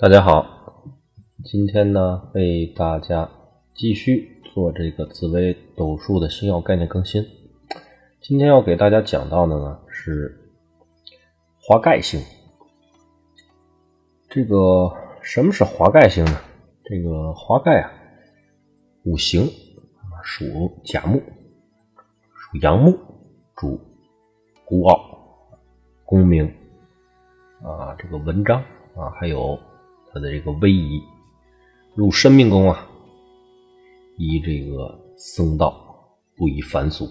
大家好，今天呢为大家继续做这个紫微斗数的星耀概念更新。今天要给大家讲到的呢是华盖星。这个什么是华盖星呢？这个华盖啊，五行属甲木，属阳木，主孤傲、功名啊，这个文章啊，还有。他的这个威仪入申命宫啊，依这个僧道，不以凡俗。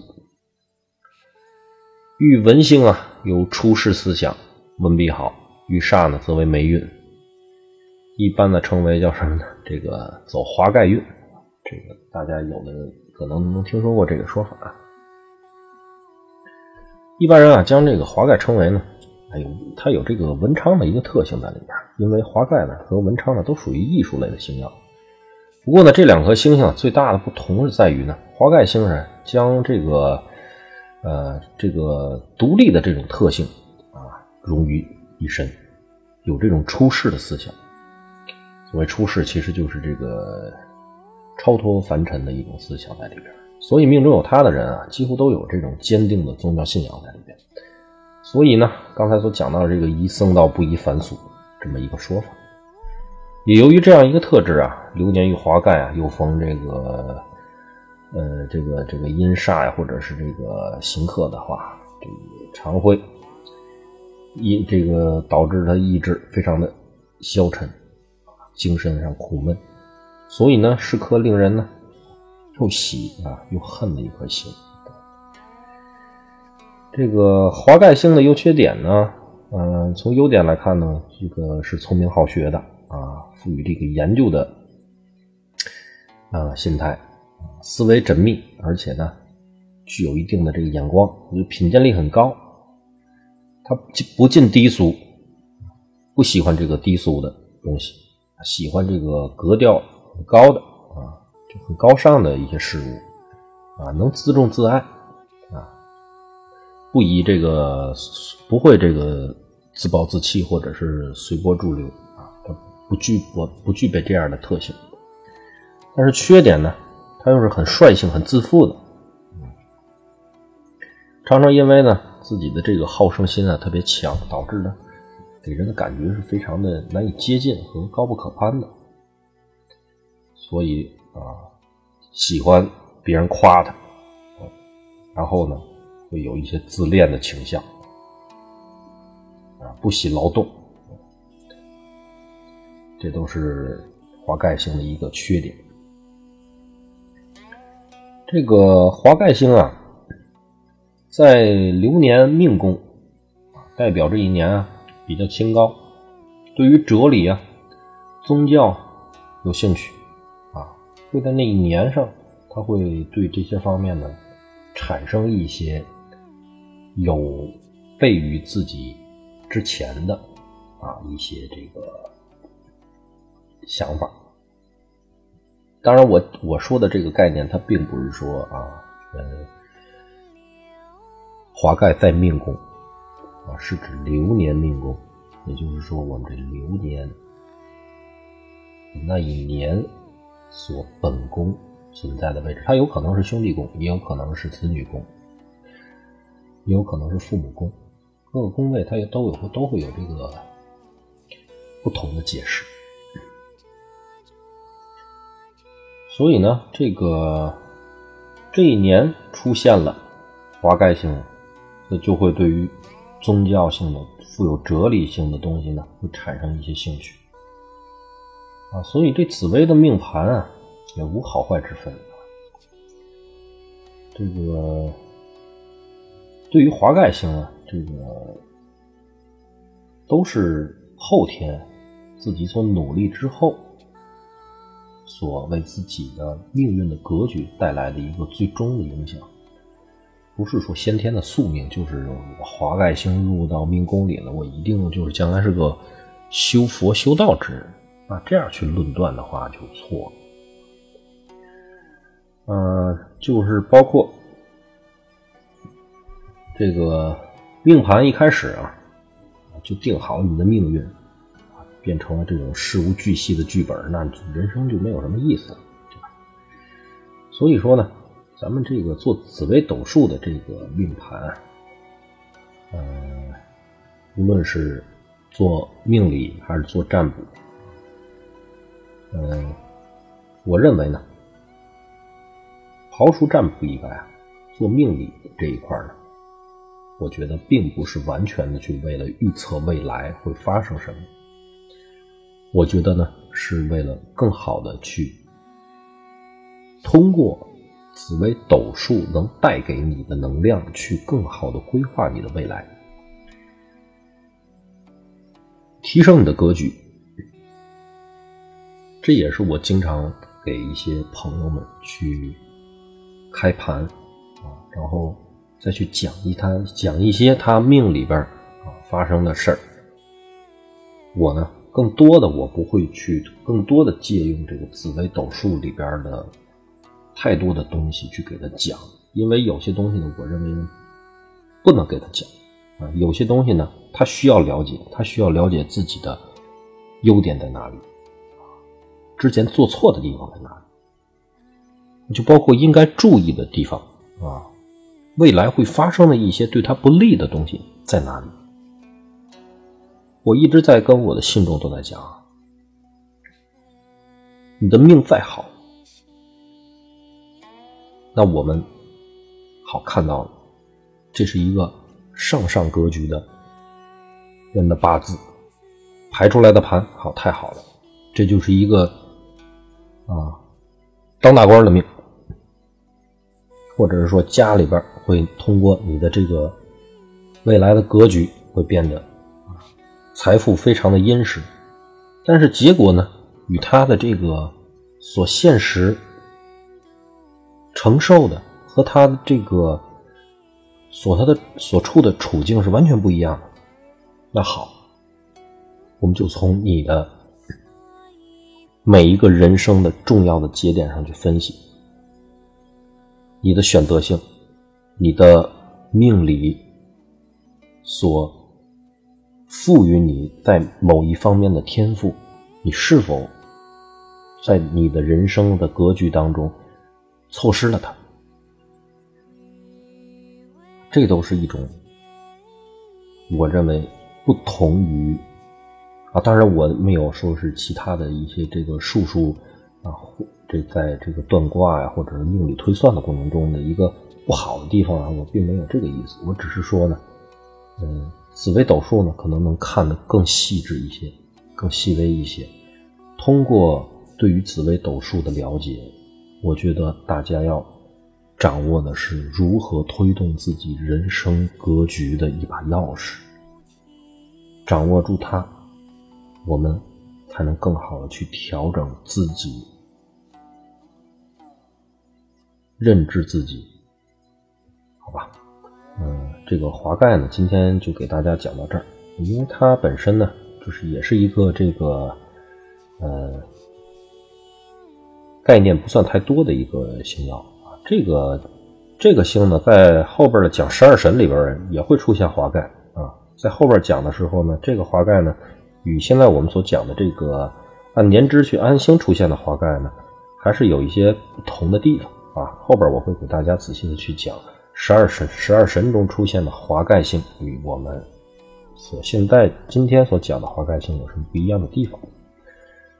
遇文星啊，有出世思想，文笔好；遇煞呢，则为霉运。一般的称为叫什么呢？这个走华盖运。这个大家有的可能能听说过这个说法。啊一般人啊，将这个华盖称为呢。还有，它有这个文昌的一个特性在里面，因为华盖呢和文昌呢都属于艺术类的星耀。不过呢，这两颗星星最大的不同是在于呢，华盖星呢将这个呃这个独立的这种特性啊融于一身，有这种出世的思想。所谓出世，其实就是这个超脱凡尘的一种思想在里边。所以命中有他的人啊，几乎都有这种坚定的宗教信仰在里边。所以呢，刚才所讲到的这个“宜僧道，不宜凡俗”这么一个说法，也由于这样一个特质啊，流年与华盖啊，又逢这个呃这个这个阴煞呀，或者是这个刑克的话，这个常会因这个导致他意志非常的消沉，精神上苦闷，所以呢，是颗令人呢又喜啊又恨的一颗心。这个华盖星的优缺点呢？嗯，从优点来看呢，这个是聪明好学的啊，赋予这个研究的啊心态，思维缜密，而且呢，具有一定的这个眼光，就品鉴力很高。他不近低俗，不喜欢这个低俗的东西，喜欢这个格调很高的啊，就很高尚的一些事物啊，能自重自爱。不以这个不会这个自暴自弃，或者是随波逐流啊，他不具不不具备这样的特性。但是缺点呢，他又是很率性、很自负的，常常因为呢自己的这个好胜心啊特别强，导致呢给人的感觉是非常的难以接近和高不可攀的，所以啊喜欢别人夸他，然后呢。会有一些自恋的倾向，啊，不喜劳动，这都是华盖星的一个缺点。这个华盖星啊，在流年命宫，代表这一年啊比较清高，对于哲理啊、宗教有兴趣，啊，会在那一年上，他会对这些方面呢产生一些。有悖于自己之前的啊一些这个想法。当然，我我说的这个概念，它并不是说啊，呃，华盖在命宫啊，是指流年命宫，也就是说，我们这流年那一年所本宫存在的位置，它有可能是兄弟宫，也有可能是子女宫。也有可能是父母宫，各个宫位它也都有都会有这个不同的解释。所以呢，这个这一年出现了华盖星，那就会对于宗教性的、富有哲理性的东西呢，会产生一些兴趣啊。所以这紫薇的命盘啊，也无好坏之分。这个。对于华盖星啊，这个都是后天自己所努力之后，所为自己的命运的格局带来的一个最终的影响，不是说先天的宿命，就是华盖星入到命宫里了，我一定就是将来是个修佛修道之人啊，这样去论断的话就错了。呃，就是包括。这个命盘一开始啊，就定好你的命运，变成了这种事无巨细的剧本，那人生就没有什么意思了，对吧？所以说呢，咱们这个做紫微斗数的这个命盘，呃，无论是做命理还是做占卜，嗯，我认为呢，刨除占卜以外啊，做命理这一块呢。我觉得并不是完全的去为了预测未来会发生什么，我觉得呢是为了更好的去通过紫微斗数能带给你的能量，去更好的规划你的未来，提升你的格局。这也是我经常给一些朋友们去开盘啊，然后。再去讲一他讲一些他命里边啊发生的事儿，我呢更多的我不会去更多的借用这个紫微斗数里边的太多的东西去给他讲，因为有些东西呢，我认为不能给他讲啊，有些东西呢，他需要了解，他需要了解自己的优点在哪里，之前做错的地方在哪里，就包括应该注意的地方啊。未来会发生的一些对他不利的东西在哪里？我一直在跟我的信众都在讲啊，你的命再好，那我们好看到了，这是一个上上格局的人的八字排出来的盘，好太好了，这就是一个啊当大官的命。或者是说家里边会通过你的这个未来的格局会变得财富非常的殷实，但是结果呢，与他的这个所现实承受的和他的这个所他的所处的处境是完全不一样的。那好，我们就从你的每一个人生的重要的节点上去分析。你的选择性，你的命理所赋予你在某一方面的天赋，你是否在你的人生的格局当中错失了它？这都是一种我认为不同于啊，当然我没有说是其他的一些这个术数。这在这个断卦呀，或者是命理推算的过程中的一个不好的地方啊，我并没有这个意思。我只是说呢，嗯，紫微斗数呢，可能能看得更细致一些，更细微一些。通过对于紫微斗数的了解，我觉得大家要掌握的是如何推动自己人生格局的一把钥匙。掌握住它，我们才能更好的去调整自己。认知自己，好吧，嗯，这个华盖呢，今天就给大家讲到这儿，因为它本身呢，就是也是一个这个，呃，概念不算太多的一个星耀啊。这个这个星呢，在后边的讲十二神里边也会出现华盖啊。在后边讲的时候呢，这个华盖呢，与现在我们所讲的这个按年支去安星出现的华盖呢，还是有一些不同的地方。啊，后边我会给大家仔细的去讲十二神，十二神中出现的华盖星与我们所现在今天所讲的华盖星有什么不一样的地方。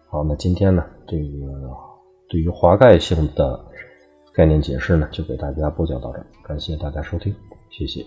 好，那今天呢，这个对于华盖星的概念解释呢，就给大家播讲到这儿，感谢大家收听，谢谢。